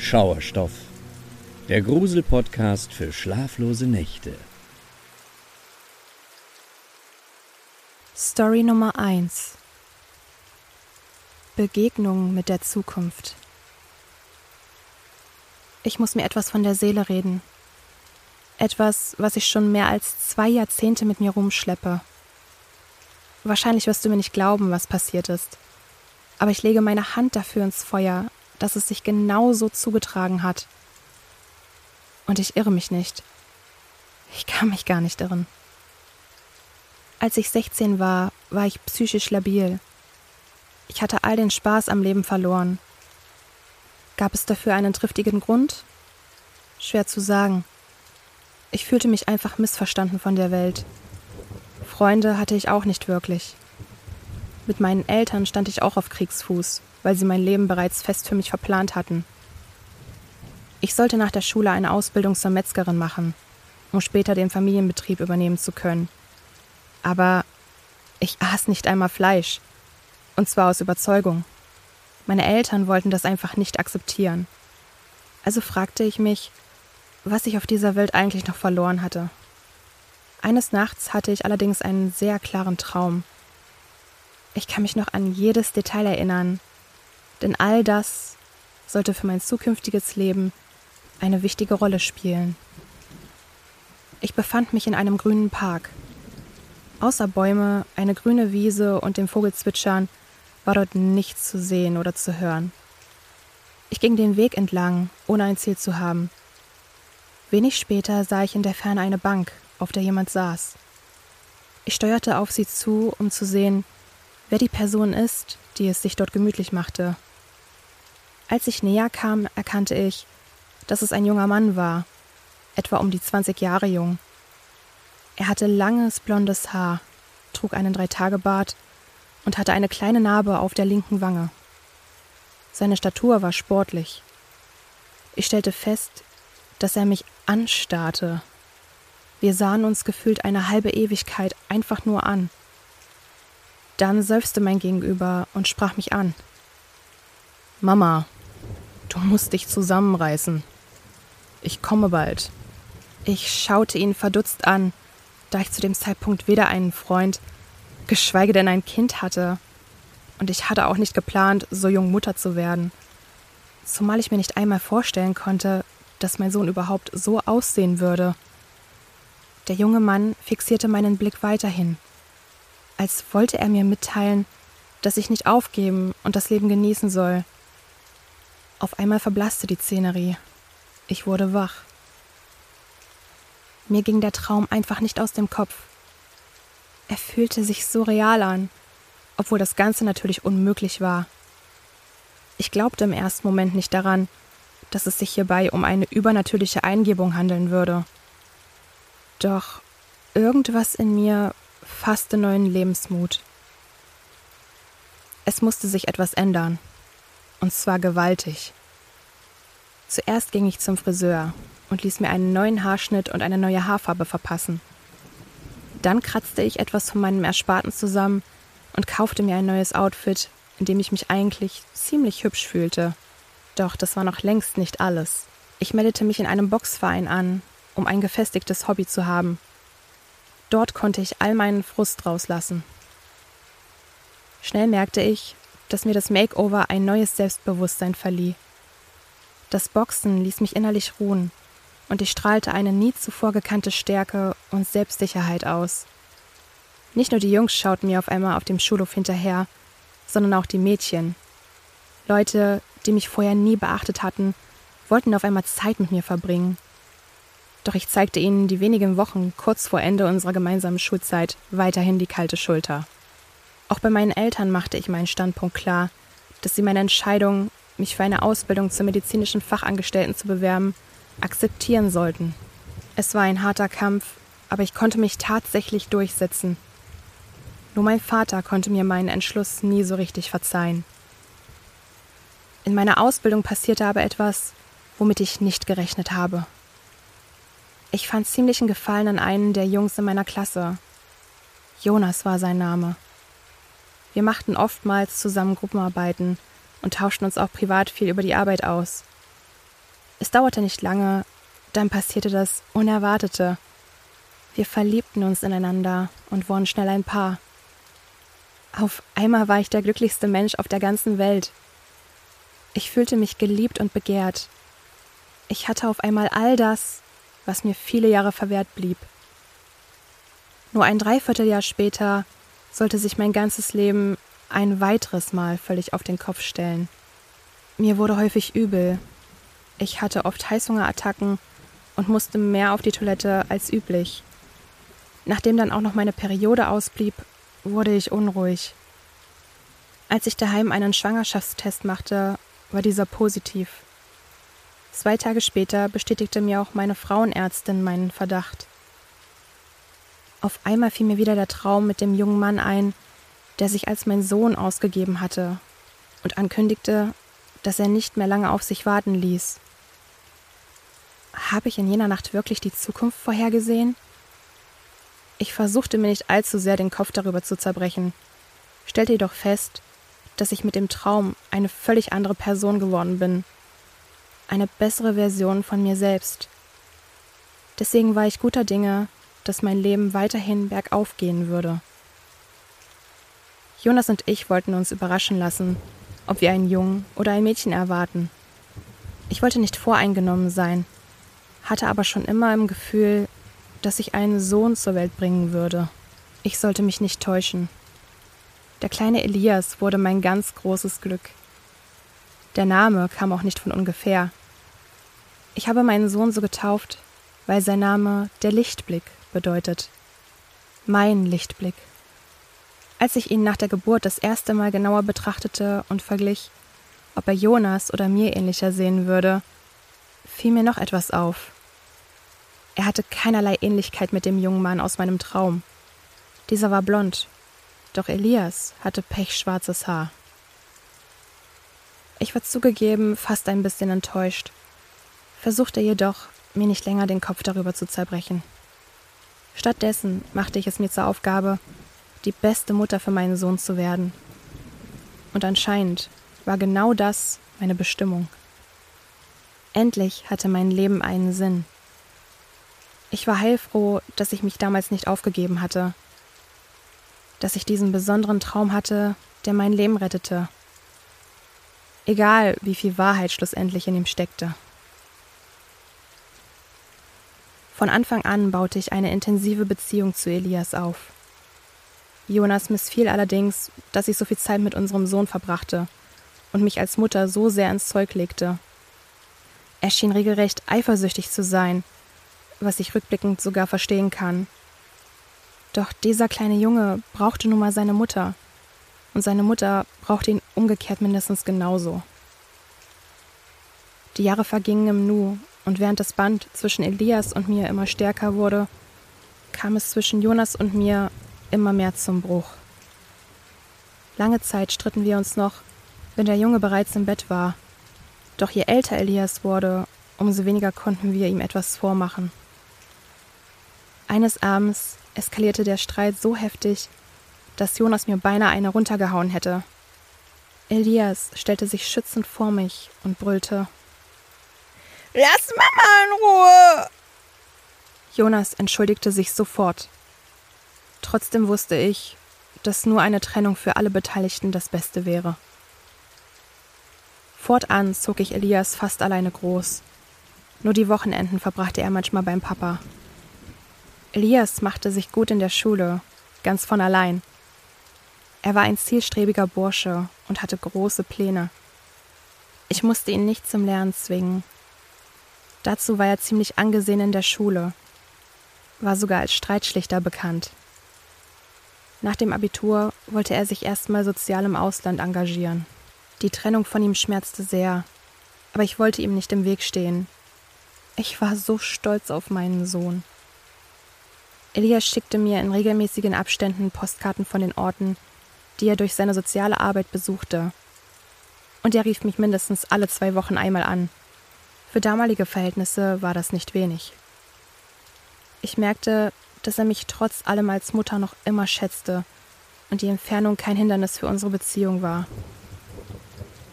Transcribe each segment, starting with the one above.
Schauerstoff, der Grusel-Podcast für schlaflose Nächte. Story Nummer 1 Begegnung mit der Zukunft. Ich muss mir etwas von der Seele reden. Etwas, was ich schon mehr als zwei Jahrzehnte mit mir rumschleppe. Wahrscheinlich wirst du mir nicht glauben, was passiert ist. Aber ich lege meine Hand dafür ins Feuer, dass es sich genau so zugetragen hat. Und ich irre mich nicht. Ich kann mich gar nicht irren. Als ich 16 war, war ich psychisch labil. Ich hatte all den Spaß am Leben verloren. Gab es dafür einen triftigen Grund? Schwer zu sagen. Ich fühlte mich einfach missverstanden von der Welt. Freunde hatte ich auch nicht wirklich. Mit meinen Eltern stand ich auch auf Kriegsfuß, weil sie mein Leben bereits fest für mich verplant hatten. Ich sollte nach der Schule eine Ausbildung zur Metzgerin machen, um später den Familienbetrieb übernehmen zu können. Aber ich aß nicht einmal Fleisch, und zwar aus Überzeugung. Meine Eltern wollten das einfach nicht akzeptieren. Also fragte ich mich, was ich auf dieser Welt eigentlich noch verloren hatte. Eines Nachts hatte ich allerdings einen sehr klaren Traum. Ich kann mich noch an jedes Detail erinnern, denn all das sollte für mein zukünftiges Leben eine wichtige Rolle spielen. Ich befand mich in einem grünen Park. Außer Bäume, eine grüne Wiese und dem Vogelzwitschern war dort nichts zu sehen oder zu hören. Ich ging den Weg entlang, ohne ein Ziel zu haben. Wenig später sah ich in der Ferne eine Bank, auf der jemand saß. Ich steuerte auf sie zu, um zu sehen, wer die Person ist, die es sich dort gemütlich machte. Als ich näher kam, erkannte ich, dass es ein junger Mann war, etwa um die 20 Jahre jung. Er hatte langes blondes Haar, trug einen Dreitagebart und hatte eine kleine Narbe auf der linken Wange. Seine Statur war sportlich. Ich stellte fest, dass er mich anstarrte. Wir sahen uns gefühlt eine halbe Ewigkeit einfach nur an. Dann seufzte mein Gegenüber und sprach mich an. Mama, du musst dich zusammenreißen. Ich komme bald. Ich schaute ihn verdutzt an, da ich zu dem Zeitpunkt weder einen Freund, geschweige denn ein Kind hatte. Und ich hatte auch nicht geplant, so jung Mutter zu werden. Zumal ich mir nicht einmal vorstellen konnte, dass mein Sohn überhaupt so aussehen würde. Der junge Mann fixierte meinen Blick weiterhin, als wollte er mir mitteilen, dass ich nicht aufgeben und das Leben genießen soll. Auf einmal verblasste die Szenerie. Ich wurde wach. Mir ging der Traum einfach nicht aus dem Kopf. Er fühlte sich so real an, obwohl das Ganze natürlich unmöglich war. Ich glaubte im ersten Moment nicht daran, dass es sich hierbei um eine übernatürliche Eingebung handeln würde. Doch irgendwas in mir fasste neuen Lebensmut. Es musste sich etwas ändern, und zwar gewaltig. Zuerst ging ich zum Friseur und ließ mir einen neuen Haarschnitt und eine neue Haarfarbe verpassen. Dann kratzte ich etwas von meinem Ersparten zusammen und kaufte mir ein neues Outfit, in dem ich mich eigentlich ziemlich hübsch fühlte. Doch das war noch längst nicht alles. Ich meldete mich in einem Boxverein an, um ein gefestigtes Hobby zu haben. Dort konnte ich all meinen Frust rauslassen. Schnell merkte ich, dass mir das Makeover ein neues Selbstbewusstsein verlieh. Das Boxen ließ mich innerlich ruhen und ich strahlte eine nie zuvor gekannte Stärke und Selbstsicherheit aus. Nicht nur die Jungs schauten mir auf einmal auf dem Schulhof hinterher, sondern auch die Mädchen. Leute, die mich vorher nie beachtet hatten, wollten auf einmal Zeit mit mir verbringen. Doch ich zeigte ihnen die wenigen Wochen kurz vor Ende unserer gemeinsamen Schulzeit weiterhin die kalte Schulter. Auch bei meinen Eltern machte ich meinen Standpunkt klar, dass sie meine Entscheidung, mich für eine Ausbildung zur medizinischen Fachangestellten zu bewerben, akzeptieren sollten. Es war ein harter Kampf, aber ich konnte mich tatsächlich durchsetzen. Nur mein Vater konnte mir meinen Entschluss nie so richtig verzeihen. In meiner Ausbildung passierte aber etwas, womit ich nicht gerechnet habe. Ich fand ziemlichen Gefallen an einen der Jungs in meiner Klasse. Jonas war sein Name. Wir machten oftmals zusammen Gruppenarbeiten und tauschten uns auch privat viel über die Arbeit aus. Es dauerte nicht lange, dann passierte das Unerwartete. Wir verliebten uns ineinander und wurden schnell ein Paar. Auf einmal war ich der glücklichste Mensch auf der ganzen Welt. Ich fühlte mich geliebt und begehrt. Ich hatte auf einmal all das, was mir viele Jahre verwehrt blieb. Nur ein Dreivierteljahr später sollte sich mein ganzes Leben ein weiteres Mal völlig auf den Kopf stellen. Mir wurde häufig übel. Ich hatte oft Heißhungerattacken und musste mehr auf die Toilette als üblich. Nachdem dann auch noch meine Periode ausblieb, wurde ich unruhig. Als ich daheim einen Schwangerschaftstest machte, war dieser positiv. Zwei Tage später bestätigte mir auch meine Frauenärztin meinen Verdacht. Auf einmal fiel mir wieder der Traum mit dem jungen Mann ein, der sich als mein Sohn ausgegeben hatte und ankündigte, dass er nicht mehr lange auf sich warten ließ. Habe ich in jener Nacht wirklich die Zukunft vorhergesehen? Ich versuchte mir nicht allzu sehr den Kopf darüber zu zerbrechen, stellte jedoch fest, dass ich mit dem Traum eine völlig andere Person geworden bin, eine bessere Version von mir selbst. Deswegen war ich guter Dinge, dass mein Leben weiterhin bergauf gehen würde. Jonas und ich wollten uns überraschen lassen, ob wir einen Jungen oder ein Mädchen erwarten. Ich wollte nicht voreingenommen sein, hatte aber schon immer im Gefühl, dass ich einen Sohn zur Welt bringen würde. Ich sollte mich nicht täuschen. Der kleine Elias wurde mein ganz großes Glück. Der Name kam auch nicht von ungefähr. Ich habe meinen Sohn so getauft, weil sein Name der Lichtblick bedeutet. Mein Lichtblick. Als ich ihn nach der Geburt das erste Mal genauer betrachtete und verglich, ob er Jonas oder mir ähnlicher sehen würde, fiel mir noch etwas auf. Er hatte keinerlei Ähnlichkeit mit dem jungen Mann aus meinem Traum. Dieser war blond, doch Elias hatte pechschwarzes Haar. Ich war zugegeben fast ein bisschen enttäuscht, versuchte jedoch, mir nicht länger den Kopf darüber zu zerbrechen. Stattdessen machte ich es mir zur Aufgabe, die beste Mutter für meinen Sohn zu werden. Und anscheinend war genau das meine Bestimmung. Endlich hatte mein Leben einen Sinn. Ich war heilfroh, dass ich mich damals nicht aufgegeben hatte, dass ich diesen besonderen Traum hatte, der mein Leben rettete. Egal, wie viel Wahrheit schlussendlich in ihm steckte. Von Anfang an baute ich eine intensive Beziehung zu Elias auf. Jonas missfiel allerdings, dass ich so viel Zeit mit unserem Sohn verbrachte und mich als Mutter so sehr ins Zeug legte. Er schien regelrecht eifersüchtig zu sein was ich rückblickend sogar verstehen kann. Doch dieser kleine Junge brauchte nun mal seine Mutter. Und seine Mutter brauchte ihn umgekehrt mindestens genauso. Die Jahre vergingen im Nu, und während das Band zwischen Elias und mir immer stärker wurde, kam es zwischen Jonas und mir immer mehr zum Bruch. Lange Zeit stritten wir uns noch, wenn der Junge bereits im Bett war. Doch je älter Elias wurde, umso weniger konnten wir ihm etwas vormachen. Eines Abends eskalierte der Streit so heftig, dass Jonas mir beinahe eine runtergehauen hätte. Elias stellte sich schützend vor mich und brüllte: Lass Mama in Ruhe! Jonas entschuldigte sich sofort. Trotzdem wusste ich, dass nur eine Trennung für alle Beteiligten das Beste wäre. Fortan zog ich Elias fast alleine groß. Nur die Wochenenden verbrachte er manchmal beim Papa. Elias machte sich gut in der Schule, ganz von allein. Er war ein zielstrebiger Bursche und hatte große Pläne. Ich musste ihn nicht zum Lernen zwingen. Dazu war er ziemlich angesehen in der Schule, war sogar als Streitschlichter bekannt. Nach dem Abitur wollte er sich erstmal sozial im Ausland engagieren. Die Trennung von ihm schmerzte sehr, aber ich wollte ihm nicht im Weg stehen. Ich war so stolz auf meinen Sohn. Elias schickte mir in regelmäßigen Abständen Postkarten von den Orten, die er durch seine soziale Arbeit besuchte. Und er rief mich mindestens alle zwei Wochen einmal an. Für damalige Verhältnisse war das nicht wenig. Ich merkte, dass er mich trotz allem als Mutter noch immer schätzte und die Entfernung kein Hindernis für unsere Beziehung war.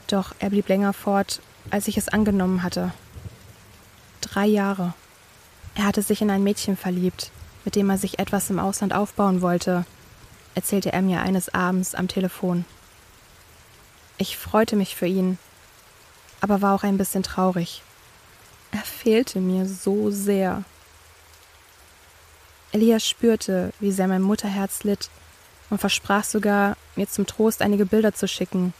Doch er blieb länger fort, als ich es angenommen hatte. drei Jahre. Er hatte sich in ein Mädchen verliebt, mit dem er sich etwas im Ausland aufbauen wollte, erzählte er mir eines Abends am Telefon. Ich freute mich für ihn, aber war auch ein bisschen traurig. Er fehlte mir so sehr. Elias spürte, wie sehr mein Mutterherz litt und versprach sogar, mir zum Trost einige Bilder zu schicken.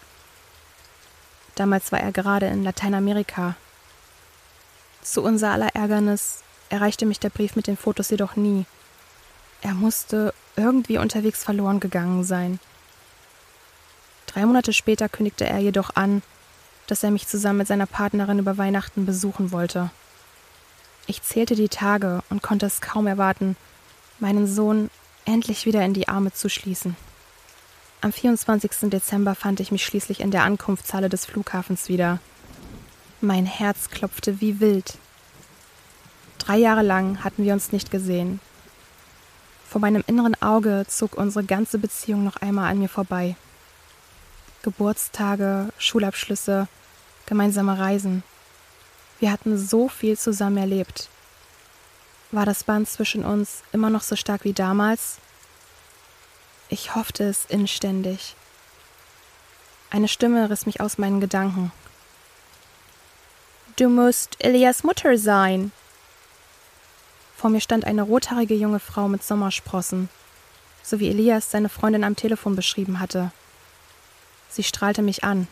Damals war er gerade in Lateinamerika. Zu unser aller Ärgernis erreichte mich der Brief mit den Fotos jedoch nie. Er musste irgendwie unterwegs verloren gegangen sein. Drei Monate später kündigte er jedoch an, dass er mich zusammen mit seiner Partnerin über Weihnachten besuchen wollte. Ich zählte die Tage und konnte es kaum erwarten, meinen Sohn endlich wieder in die Arme zu schließen. Am 24. Dezember fand ich mich schließlich in der Ankunftshalle des Flughafens wieder. Mein Herz klopfte wie wild. Drei Jahre lang hatten wir uns nicht gesehen. Vor meinem inneren Auge zog unsere ganze Beziehung noch einmal an mir vorbei. Geburtstage, Schulabschlüsse, gemeinsame Reisen. Wir hatten so viel zusammen erlebt. War das Band zwischen uns immer noch so stark wie damals? Ich hoffte es inständig. Eine Stimme riss mich aus meinen Gedanken. Du musst Elias Mutter sein. Vor mir stand eine rothaarige junge Frau mit Sommersprossen, so wie Elias seine Freundin am Telefon beschrieben hatte. Sie strahlte mich an.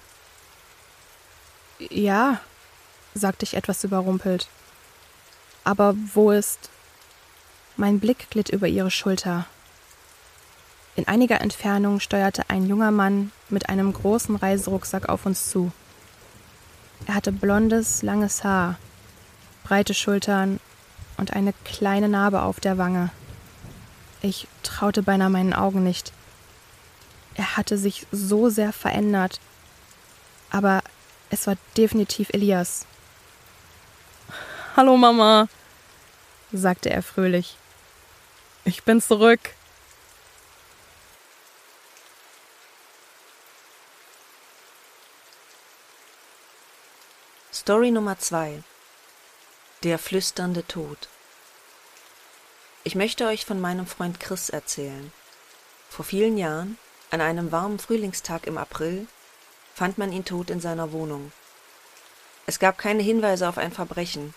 Ja, sagte ich etwas überrumpelt. Aber wo ist. Mein Blick glitt über ihre Schulter. In einiger Entfernung steuerte ein junger Mann mit einem großen Reiserucksack auf uns zu. Er hatte blondes, langes Haar, breite Schultern und eine kleine Narbe auf der Wange. Ich traute beinahe meinen Augen nicht. Er hatte sich so sehr verändert. Aber es war definitiv Elias. Hallo Mama, sagte er fröhlich. Ich bin zurück. Story Nummer 2 Der flüsternde Tod Ich möchte euch von meinem Freund Chris erzählen. Vor vielen Jahren an einem warmen Frühlingstag im April fand man ihn tot in seiner Wohnung. Es gab keine Hinweise auf ein Verbrechen,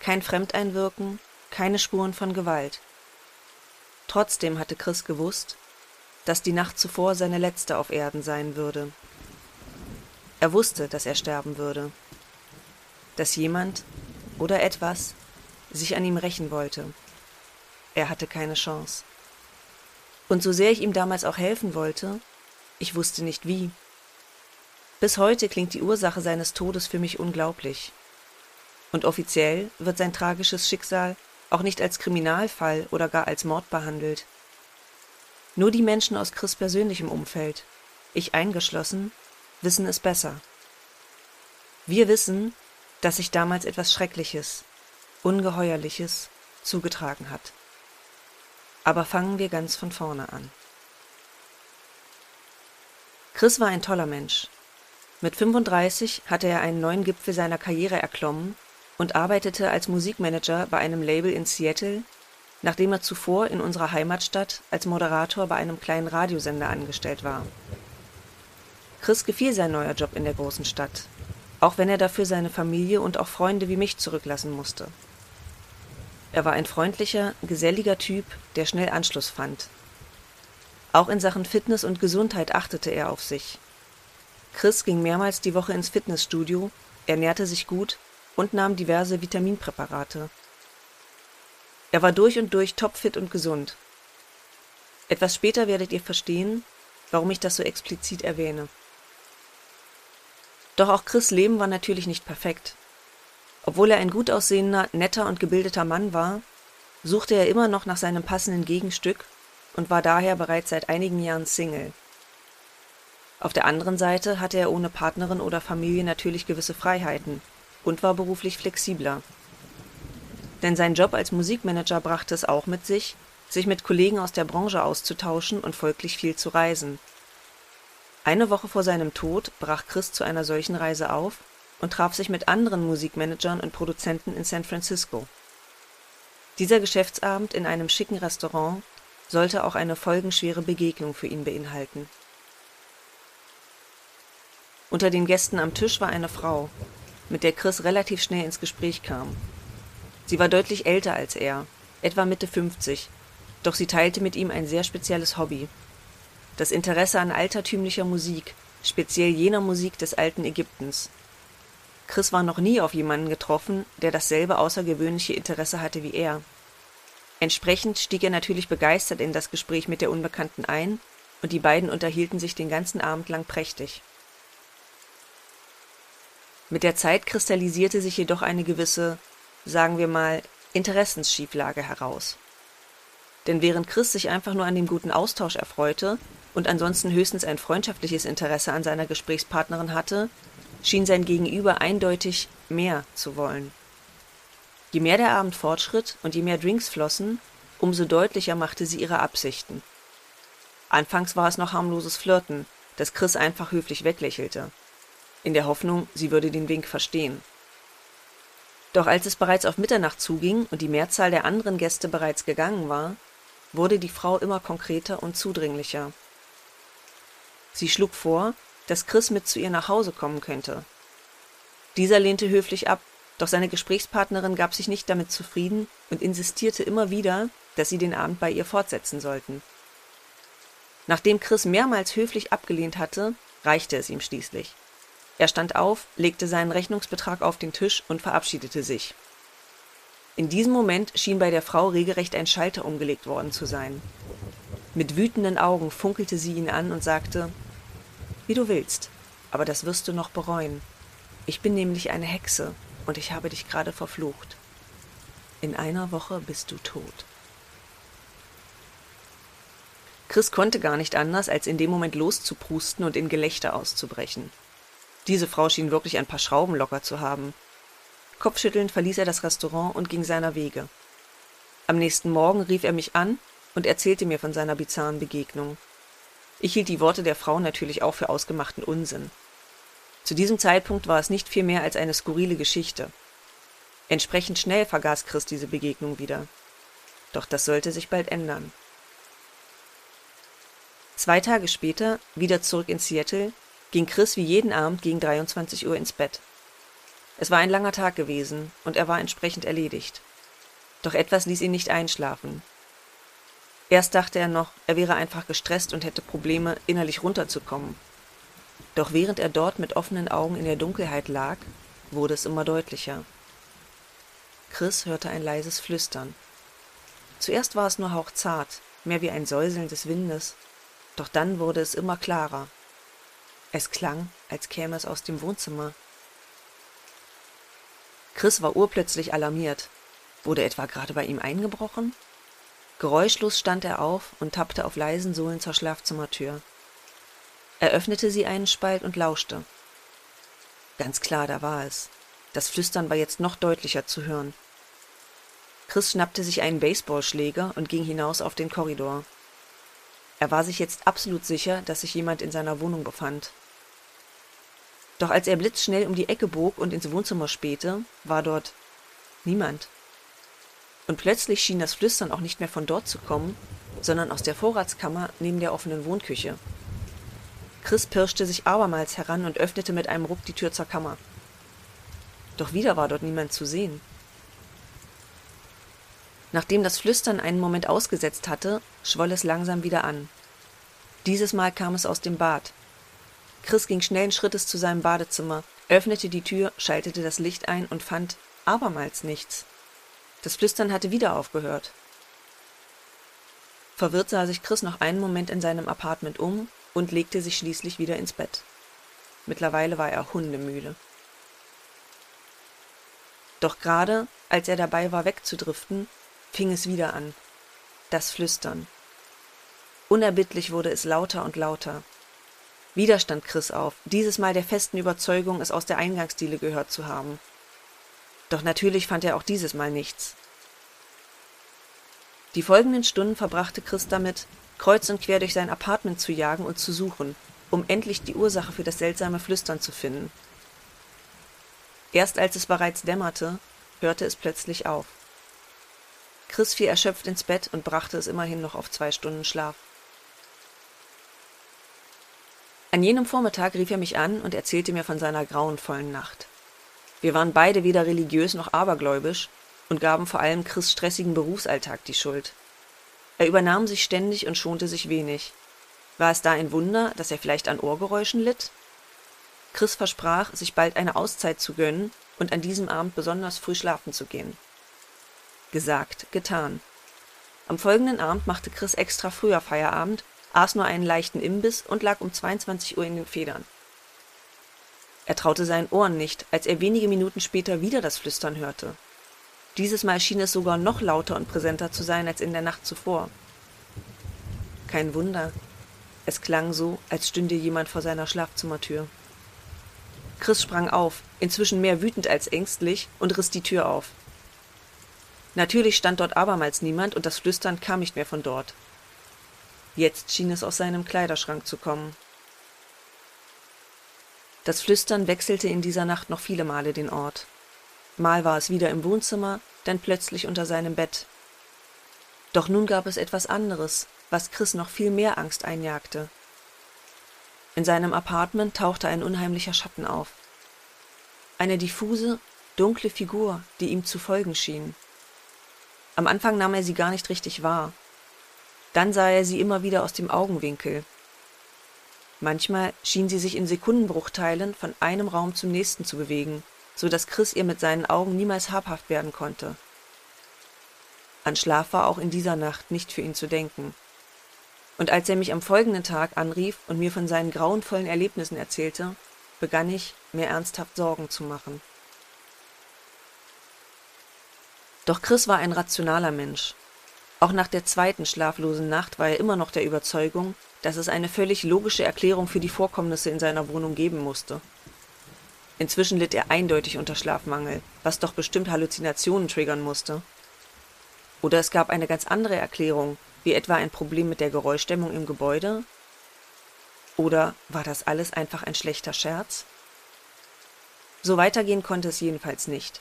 kein Fremdeinwirken, keine Spuren von Gewalt. Trotzdem hatte Chris gewusst, dass die Nacht zuvor seine letzte auf Erden sein würde. Er wusste, dass er sterben würde, dass jemand oder etwas sich an ihm rächen wollte. Er hatte keine Chance. Und so sehr ich ihm damals auch helfen wollte, ich wusste nicht wie. Bis heute klingt die Ursache seines Todes für mich unglaublich. Und offiziell wird sein tragisches Schicksal auch nicht als Kriminalfall oder gar als Mord behandelt. Nur die Menschen aus Chris persönlichem Umfeld, ich eingeschlossen, wissen es besser. Wir wissen, dass sich damals etwas Schreckliches, Ungeheuerliches zugetragen hat. Aber fangen wir ganz von vorne an. Chris war ein toller Mensch. Mit 35 hatte er einen neuen Gipfel seiner Karriere erklommen und arbeitete als Musikmanager bei einem Label in Seattle, nachdem er zuvor in unserer Heimatstadt als Moderator bei einem kleinen Radiosender angestellt war. Chris gefiel sein neuer Job in der großen Stadt, auch wenn er dafür seine Familie und auch Freunde wie mich zurücklassen musste. Er war ein freundlicher, geselliger Typ, der schnell Anschluss fand. Auch in Sachen Fitness und Gesundheit achtete er auf sich. Chris ging mehrmals die Woche ins Fitnessstudio, ernährte sich gut und nahm diverse Vitaminpräparate. Er war durch und durch topfit und gesund. Etwas später werdet ihr verstehen, warum ich das so explizit erwähne. Doch auch Chris Leben war natürlich nicht perfekt. Obwohl er ein gut aussehender, netter und gebildeter Mann war, suchte er immer noch nach seinem passenden Gegenstück und war daher bereits seit einigen Jahren Single. Auf der anderen Seite hatte er ohne Partnerin oder Familie natürlich gewisse Freiheiten und war beruflich flexibler. Denn sein Job als Musikmanager brachte es auch mit sich, sich mit Kollegen aus der Branche auszutauschen und folglich viel zu reisen. Eine Woche vor seinem Tod brach Chris zu einer solchen Reise auf und traf sich mit anderen Musikmanagern und Produzenten in San Francisco. Dieser Geschäftsabend in einem schicken Restaurant sollte auch eine folgenschwere Begegnung für ihn beinhalten. Unter den Gästen am Tisch war eine Frau, mit der Chris relativ schnell ins Gespräch kam. Sie war deutlich älter als er, etwa Mitte 50, doch sie teilte mit ihm ein sehr spezielles Hobby. Das Interesse an altertümlicher Musik, speziell jener Musik des alten Ägyptens. Chris war noch nie auf jemanden getroffen, der dasselbe außergewöhnliche Interesse hatte wie er. Entsprechend stieg er natürlich begeistert in das Gespräch mit der Unbekannten ein, und die beiden unterhielten sich den ganzen Abend lang prächtig. Mit der Zeit kristallisierte sich jedoch eine gewisse, sagen wir mal, Interessensschieflage heraus. Denn während Chris sich einfach nur an dem guten Austausch erfreute und ansonsten höchstens ein freundschaftliches Interesse an seiner Gesprächspartnerin hatte, schien sein Gegenüber eindeutig mehr zu wollen. Je mehr der Abend fortschritt und je mehr Drinks flossen, umso deutlicher machte sie ihre Absichten. Anfangs war es noch harmloses Flirten, das Chris einfach höflich weglächelte in der Hoffnung, sie würde den Wink verstehen. Doch als es bereits auf Mitternacht zuging und die Mehrzahl der anderen Gäste bereits gegangen war, wurde die Frau immer konkreter und zudringlicher. Sie schlug vor, dass Chris mit zu ihr nach Hause kommen könnte. Dieser lehnte höflich ab, doch seine Gesprächspartnerin gab sich nicht damit zufrieden und insistierte immer wieder, dass sie den Abend bei ihr fortsetzen sollten. Nachdem Chris mehrmals höflich abgelehnt hatte, reichte es ihm schließlich. Er stand auf, legte seinen Rechnungsbetrag auf den Tisch und verabschiedete sich. In diesem Moment schien bei der Frau regelrecht ein Schalter umgelegt worden zu sein. Mit wütenden Augen funkelte sie ihn an und sagte Wie du willst, aber das wirst du noch bereuen. Ich bin nämlich eine Hexe und ich habe dich gerade verflucht. In einer Woche bist du tot. Chris konnte gar nicht anders, als in dem Moment loszuprusten und in Gelächter auszubrechen. Diese Frau schien wirklich ein paar Schrauben locker zu haben. Kopfschüttelnd verließ er das Restaurant und ging seiner Wege. Am nächsten Morgen rief er mich an und erzählte mir von seiner bizarren Begegnung. Ich hielt die Worte der Frau natürlich auch für ausgemachten Unsinn. Zu diesem Zeitpunkt war es nicht viel mehr als eine skurrile Geschichte. Entsprechend schnell vergaß Chris diese Begegnung wieder. Doch das sollte sich bald ändern. Zwei Tage später, wieder zurück in Seattle, ging Chris wie jeden Abend gegen 23 Uhr ins Bett. Es war ein langer Tag gewesen und er war entsprechend erledigt. Doch etwas ließ ihn nicht einschlafen. Erst dachte er noch, er wäre einfach gestresst und hätte Probleme, innerlich runterzukommen. Doch während er dort mit offenen Augen in der Dunkelheit lag, wurde es immer deutlicher. Chris hörte ein leises Flüstern. Zuerst war es nur hauchzart, mehr wie ein Säuseln des Windes, doch dann wurde es immer klarer. Es klang, als käme es aus dem Wohnzimmer. Chris war urplötzlich alarmiert. Wurde etwa gerade bei ihm eingebrochen? Geräuschlos stand er auf und tappte auf leisen Sohlen zur Schlafzimmertür. Er öffnete sie einen Spalt und lauschte. Ganz klar, da war es. Das Flüstern war jetzt noch deutlicher zu hören. Chris schnappte sich einen Baseballschläger und ging hinaus auf den Korridor. Er war sich jetzt absolut sicher, dass sich jemand in seiner Wohnung befand. Doch als er blitzschnell um die Ecke bog und ins Wohnzimmer spähte, war dort niemand. Und plötzlich schien das Flüstern auch nicht mehr von dort zu kommen, sondern aus der Vorratskammer neben der offenen Wohnküche. Chris pirschte sich abermals heran und öffnete mit einem Ruck die Tür zur Kammer. Doch wieder war dort niemand zu sehen. Nachdem das Flüstern einen Moment ausgesetzt hatte, schwoll es langsam wieder an. Dieses Mal kam es aus dem Bad, Chris ging schnellen Schrittes zu seinem Badezimmer, öffnete die Tür, schaltete das Licht ein und fand abermals nichts. Das Flüstern hatte wieder aufgehört. Verwirrt sah sich Chris noch einen Moment in seinem Apartment um und legte sich schließlich wieder ins Bett. Mittlerweile war er hundemüde. Doch gerade, als er dabei war wegzudriften, fing es wieder an. Das Flüstern. Unerbittlich wurde es lauter und lauter. Wieder stand Chris auf, dieses Mal der festen Überzeugung, es aus der Eingangsdiele gehört zu haben. Doch natürlich fand er auch dieses Mal nichts. Die folgenden Stunden verbrachte Chris damit, kreuz und quer durch sein Apartment zu jagen und zu suchen, um endlich die Ursache für das seltsame Flüstern zu finden. Erst als es bereits dämmerte, hörte es plötzlich auf. Chris fiel erschöpft ins Bett und brachte es immerhin noch auf zwei Stunden Schlaf. An jenem Vormittag rief er mich an und erzählte mir von seiner grauenvollen Nacht. Wir waren beide weder religiös noch abergläubisch und gaben vor allem Chris stressigen Berufsalltag die Schuld. Er übernahm sich ständig und schonte sich wenig. War es da ein Wunder, dass er vielleicht an Ohrgeräuschen litt? Chris versprach, sich bald eine Auszeit zu gönnen und an diesem Abend besonders früh schlafen zu gehen. Gesagt, getan. Am folgenden Abend machte Chris extra früher Feierabend, aß nur einen leichten Imbiss und lag um 22 Uhr in den Federn. Er traute seinen Ohren nicht, als er wenige Minuten später wieder das Flüstern hörte. Dieses Mal schien es sogar noch lauter und präsenter zu sein als in der Nacht zuvor. Kein Wunder. Es klang so, als stünde jemand vor seiner Schlafzimmertür. Chris sprang auf, inzwischen mehr wütend als ängstlich, und riss die Tür auf. Natürlich stand dort abermals niemand und das Flüstern kam nicht mehr von dort. Jetzt schien es aus seinem Kleiderschrank zu kommen. Das Flüstern wechselte in dieser Nacht noch viele Male den Ort. Mal war es wieder im Wohnzimmer, dann plötzlich unter seinem Bett. Doch nun gab es etwas anderes, was Chris noch viel mehr Angst einjagte. In seinem Apartment tauchte ein unheimlicher Schatten auf. Eine diffuse, dunkle Figur, die ihm zu folgen schien. Am Anfang nahm er sie gar nicht richtig wahr. Dann sah er sie immer wieder aus dem Augenwinkel. Manchmal schien sie sich in Sekundenbruchteilen von einem Raum zum nächsten zu bewegen, so dass Chris ihr mit seinen Augen niemals habhaft werden konnte. An Schlaf war auch in dieser Nacht nicht für ihn zu denken. Und als er mich am folgenden Tag anrief und mir von seinen grauenvollen Erlebnissen erzählte, begann ich, mir ernsthaft Sorgen zu machen. Doch Chris war ein rationaler Mensch. Auch nach der zweiten schlaflosen Nacht war er immer noch der Überzeugung, dass es eine völlig logische Erklärung für die Vorkommnisse in seiner Wohnung geben musste. Inzwischen litt er eindeutig unter Schlafmangel, was doch bestimmt Halluzinationen triggern musste. Oder es gab eine ganz andere Erklärung, wie etwa ein Problem mit der Geräuschdämmung im Gebäude? Oder war das alles einfach ein schlechter Scherz? So weitergehen konnte es jedenfalls nicht.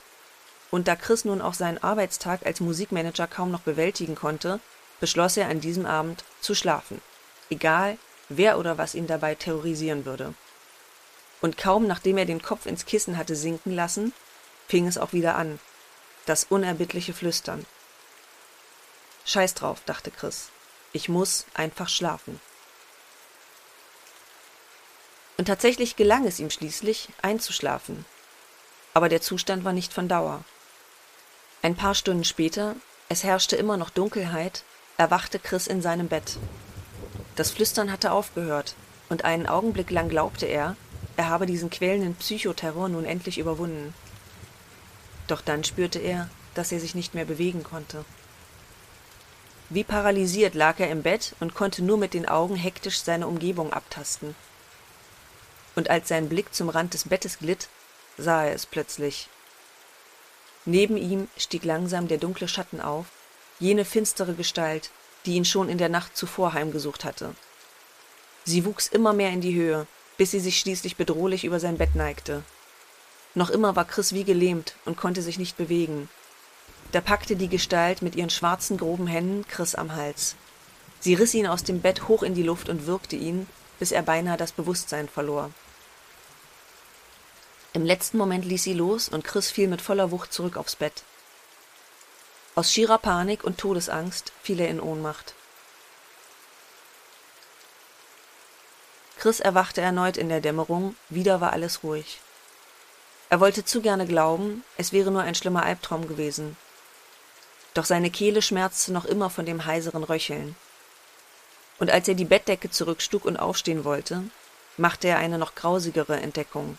Und da Chris nun auch seinen Arbeitstag als Musikmanager kaum noch bewältigen konnte, beschloss er an diesem Abend zu schlafen, egal wer oder was ihn dabei terrorisieren würde. Und kaum nachdem er den Kopf ins Kissen hatte sinken lassen, fing es auch wieder an, das unerbittliche Flüstern. Scheiß drauf, dachte Chris. Ich muss einfach schlafen. Und tatsächlich gelang es ihm schließlich, einzuschlafen. Aber der Zustand war nicht von Dauer. Ein paar Stunden später, es herrschte immer noch Dunkelheit, erwachte Chris in seinem Bett. Das Flüstern hatte aufgehört, und einen Augenblick lang glaubte er, er habe diesen quälenden Psychoterror nun endlich überwunden. Doch dann spürte er, dass er sich nicht mehr bewegen konnte. Wie paralysiert lag er im Bett und konnte nur mit den Augen hektisch seine Umgebung abtasten. Und als sein Blick zum Rand des Bettes glitt, sah er es plötzlich. Neben ihm stieg langsam der dunkle Schatten auf, jene finstere Gestalt, die ihn schon in der Nacht zuvor heimgesucht hatte. Sie wuchs immer mehr in die Höhe, bis sie sich schließlich bedrohlich über sein Bett neigte. Noch immer war Chris wie gelähmt und konnte sich nicht bewegen, da packte die Gestalt mit ihren schwarzen, groben Händen Chris am Hals. Sie riss ihn aus dem Bett hoch in die Luft und würgte ihn, bis er beinahe das Bewusstsein verlor. Im letzten Moment ließ sie los und Chris fiel mit voller Wucht zurück aufs Bett. Aus schierer Panik und Todesangst fiel er in Ohnmacht. Chris erwachte erneut in der Dämmerung, wieder war alles ruhig. Er wollte zu gerne glauben, es wäre nur ein schlimmer Albtraum gewesen, doch seine Kehle schmerzte noch immer von dem heiseren Röcheln. Und als er die Bettdecke zurückstug und aufstehen wollte, machte er eine noch grausigere Entdeckung.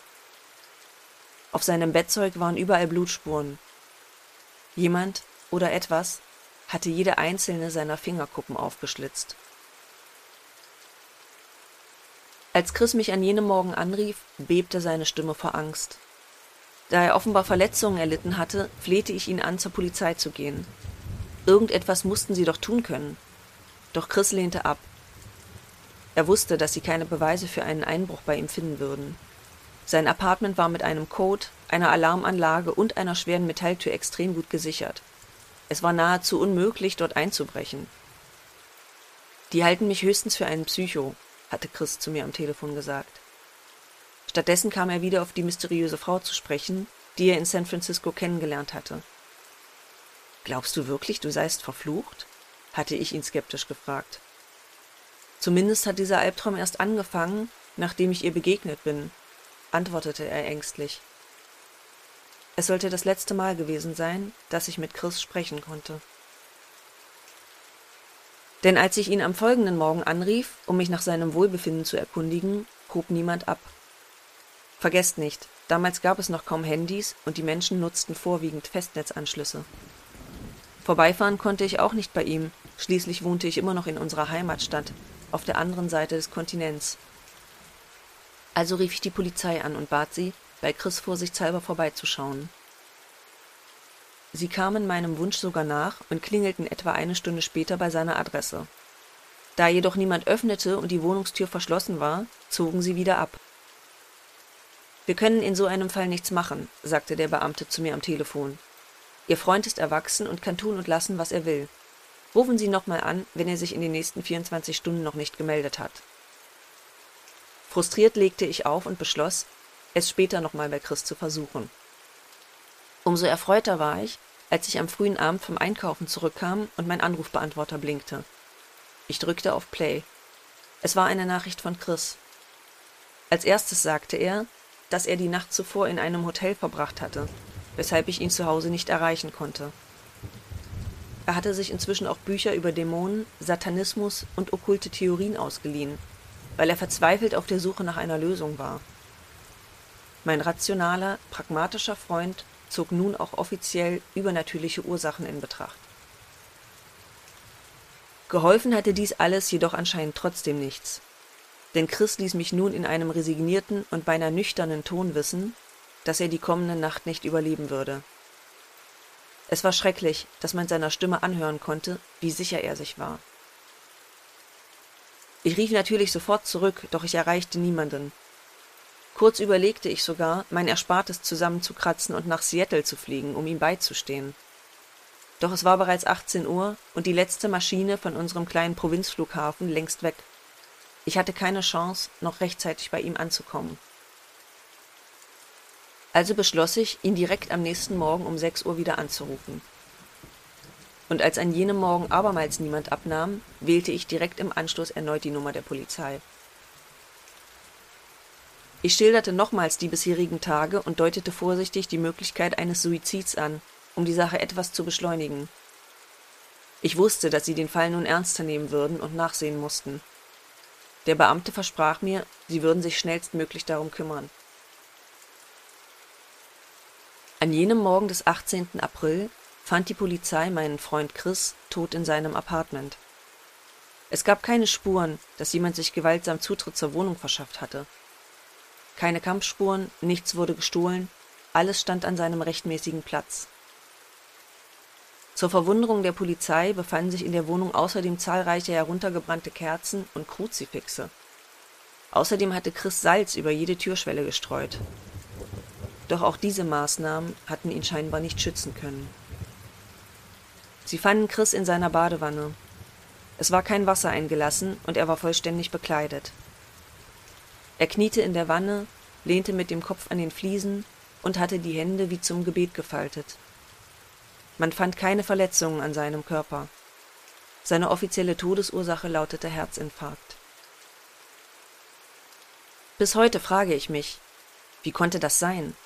Auf seinem Bettzeug waren überall Blutspuren. Jemand oder etwas hatte jede einzelne seiner Fingerkuppen aufgeschlitzt. Als Chris mich an jenem Morgen anrief, bebte seine Stimme vor Angst. Da er offenbar Verletzungen erlitten hatte, flehte ich ihn an, zur Polizei zu gehen. Irgendetwas mussten sie doch tun können. Doch Chris lehnte ab. Er wusste, dass sie keine Beweise für einen Einbruch bei ihm finden würden. Sein Apartment war mit einem Code, einer Alarmanlage und einer schweren Metalltür extrem gut gesichert. Es war nahezu unmöglich, dort einzubrechen. Die halten mich höchstens für einen Psycho, hatte Chris zu mir am Telefon gesagt. Stattdessen kam er wieder auf die mysteriöse Frau zu sprechen, die er in San Francisco kennengelernt hatte. Glaubst du wirklich, du seist verflucht? hatte ich ihn skeptisch gefragt. Zumindest hat dieser Albtraum erst angefangen, nachdem ich ihr begegnet bin, antwortete er ängstlich. Es sollte das letzte Mal gewesen sein, dass ich mit Chris sprechen konnte. Denn als ich ihn am folgenden Morgen anrief, um mich nach seinem Wohlbefinden zu erkundigen, hob niemand ab. Vergesst nicht, damals gab es noch kaum Handys und die Menschen nutzten vorwiegend Festnetzanschlüsse. Vorbeifahren konnte ich auch nicht bei ihm, schließlich wohnte ich immer noch in unserer Heimatstadt, auf der anderen Seite des Kontinents. Also rief ich die Polizei an und bat sie, bei Chris vorsichtshalber vorbeizuschauen. Sie kamen meinem Wunsch sogar nach und klingelten etwa eine Stunde später bei seiner Adresse. Da jedoch niemand öffnete und die Wohnungstür verschlossen war, zogen sie wieder ab. Wir können in so einem Fall nichts machen, sagte der Beamte zu mir am Telefon. Ihr Freund ist erwachsen und kann tun und lassen, was er will. Rufen Sie nochmal an, wenn er sich in den nächsten 24 Stunden noch nicht gemeldet hat. Frustriert legte ich auf und beschloss, es später nochmal bei Chris zu versuchen. Umso erfreuter war ich, als ich am frühen Abend vom Einkaufen zurückkam und mein Anrufbeantworter blinkte. Ich drückte auf Play. Es war eine Nachricht von Chris. Als erstes sagte er, dass er die Nacht zuvor in einem Hotel verbracht hatte, weshalb ich ihn zu Hause nicht erreichen konnte. Er hatte sich inzwischen auch Bücher über Dämonen, Satanismus und okkulte Theorien ausgeliehen, weil er verzweifelt auf der Suche nach einer Lösung war. Mein rationaler, pragmatischer Freund zog nun auch offiziell übernatürliche Ursachen in Betracht. Geholfen hatte dies alles jedoch anscheinend trotzdem nichts denn Chris ließ mich nun in einem resignierten und beinahe nüchternen Ton wissen, dass er die kommende Nacht nicht überleben würde. Es war schrecklich, dass man seiner Stimme anhören konnte, wie sicher er sich war. Ich rief natürlich sofort zurück, doch ich erreichte niemanden. Kurz überlegte ich sogar, mein Erspartes zusammenzukratzen und nach Seattle zu fliegen, um ihm beizustehen. Doch es war bereits 18 Uhr und die letzte Maschine von unserem kleinen Provinzflughafen längst weg. Ich hatte keine Chance, noch rechtzeitig bei ihm anzukommen. Also beschloss ich, ihn direkt am nächsten Morgen um sechs Uhr wieder anzurufen. Und als an jenem Morgen abermals niemand abnahm, wählte ich direkt im Anschluss erneut die Nummer der Polizei. Ich schilderte nochmals die bisherigen Tage und deutete vorsichtig die Möglichkeit eines Suizids an, um die Sache etwas zu beschleunigen. Ich wusste, dass sie den Fall nun ernster nehmen würden und nachsehen mussten. Der Beamte versprach mir, sie würden sich schnellstmöglich darum kümmern. An jenem Morgen des 18. April fand die Polizei meinen Freund Chris tot in seinem Apartment. Es gab keine Spuren, dass jemand sich gewaltsam Zutritt zur Wohnung verschafft hatte. Keine Kampfspuren, nichts wurde gestohlen, alles stand an seinem rechtmäßigen Platz. Zur Verwunderung der Polizei befanden sich in der Wohnung außerdem zahlreiche heruntergebrannte Kerzen und Kruzifixe. Außerdem hatte Chris Salz über jede Türschwelle gestreut. Doch auch diese Maßnahmen hatten ihn scheinbar nicht schützen können. Sie fanden Chris in seiner Badewanne. Es war kein Wasser eingelassen und er war vollständig bekleidet. Er kniete in der Wanne, lehnte mit dem Kopf an den Fliesen und hatte die Hände wie zum Gebet gefaltet. Man fand keine Verletzungen an seinem Körper. Seine offizielle Todesursache lautete Herzinfarkt. Bis heute frage ich mich, wie konnte das sein?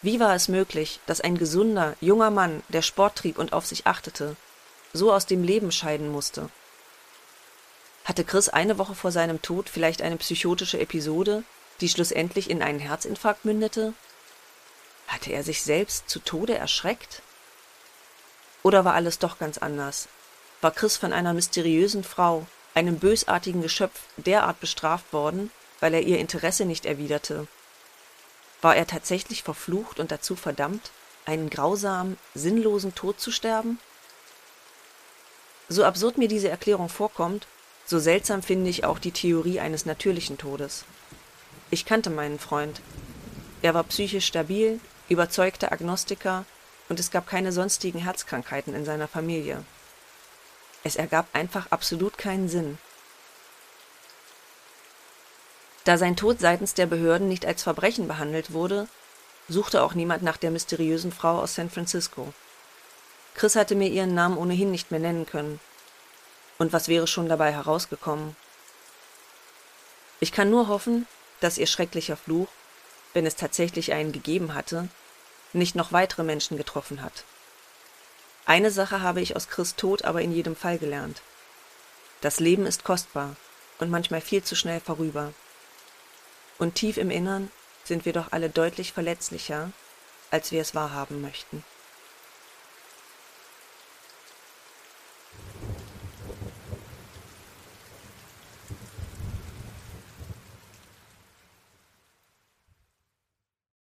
Wie war es möglich, dass ein gesunder, junger Mann, der Sport trieb und auf sich achtete, so aus dem Leben scheiden musste? Hatte Chris eine Woche vor seinem Tod vielleicht eine psychotische Episode, die schlussendlich in einen Herzinfarkt mündete? Hatte er sich selbst zu Tode erschreckt? Oder war alles doch ganz anders? War Chris von einer mysteriösen Frau, einem bösartigen Geschöpf, derart bestraft worden, weil er ihr Interesse nicht erwiderte? War er tatsächlich verflucht und dazu verdammt, einen grausamen, sinnlosen Tod zu sterben? So absurd mir diese Erklärung vorkommt, so seltsam finde ich auch die Theorie eines natürlichen Todes. Ich kannte meinen Freund. Er war psychisch stabil, überzeugter Agnostiker und es gab keine sonstigen Herzkrankheiten in seiner Familie. Es ergab einfach absolut keinen Sinn. Da sein Tod seitens der Behörden nicht als Verbrechen behandelt wurde, suchte auch niemand nach der mysteriösen Frau aus San Francisco. Chris hatte mir ihren Namen ohnehin nicht mehr nennen können. Und was wäre schon dabei herausgekommen? Ich kann nur hoffen, dass ihr schrecklicher Fluch, wenn es tatsächlich einen gegeben hatte, nicht noch weitere Menschen getroffen hat. Eine Sache habe ich aus Chris Tod aber in jedem Fall gelernt. Das Leben ist kostbar und manchmal viel zu schnell vorüber. Und tief im Innern sind wir doch alle deutlich verletzlicher, als wir es wahrhaben möchten.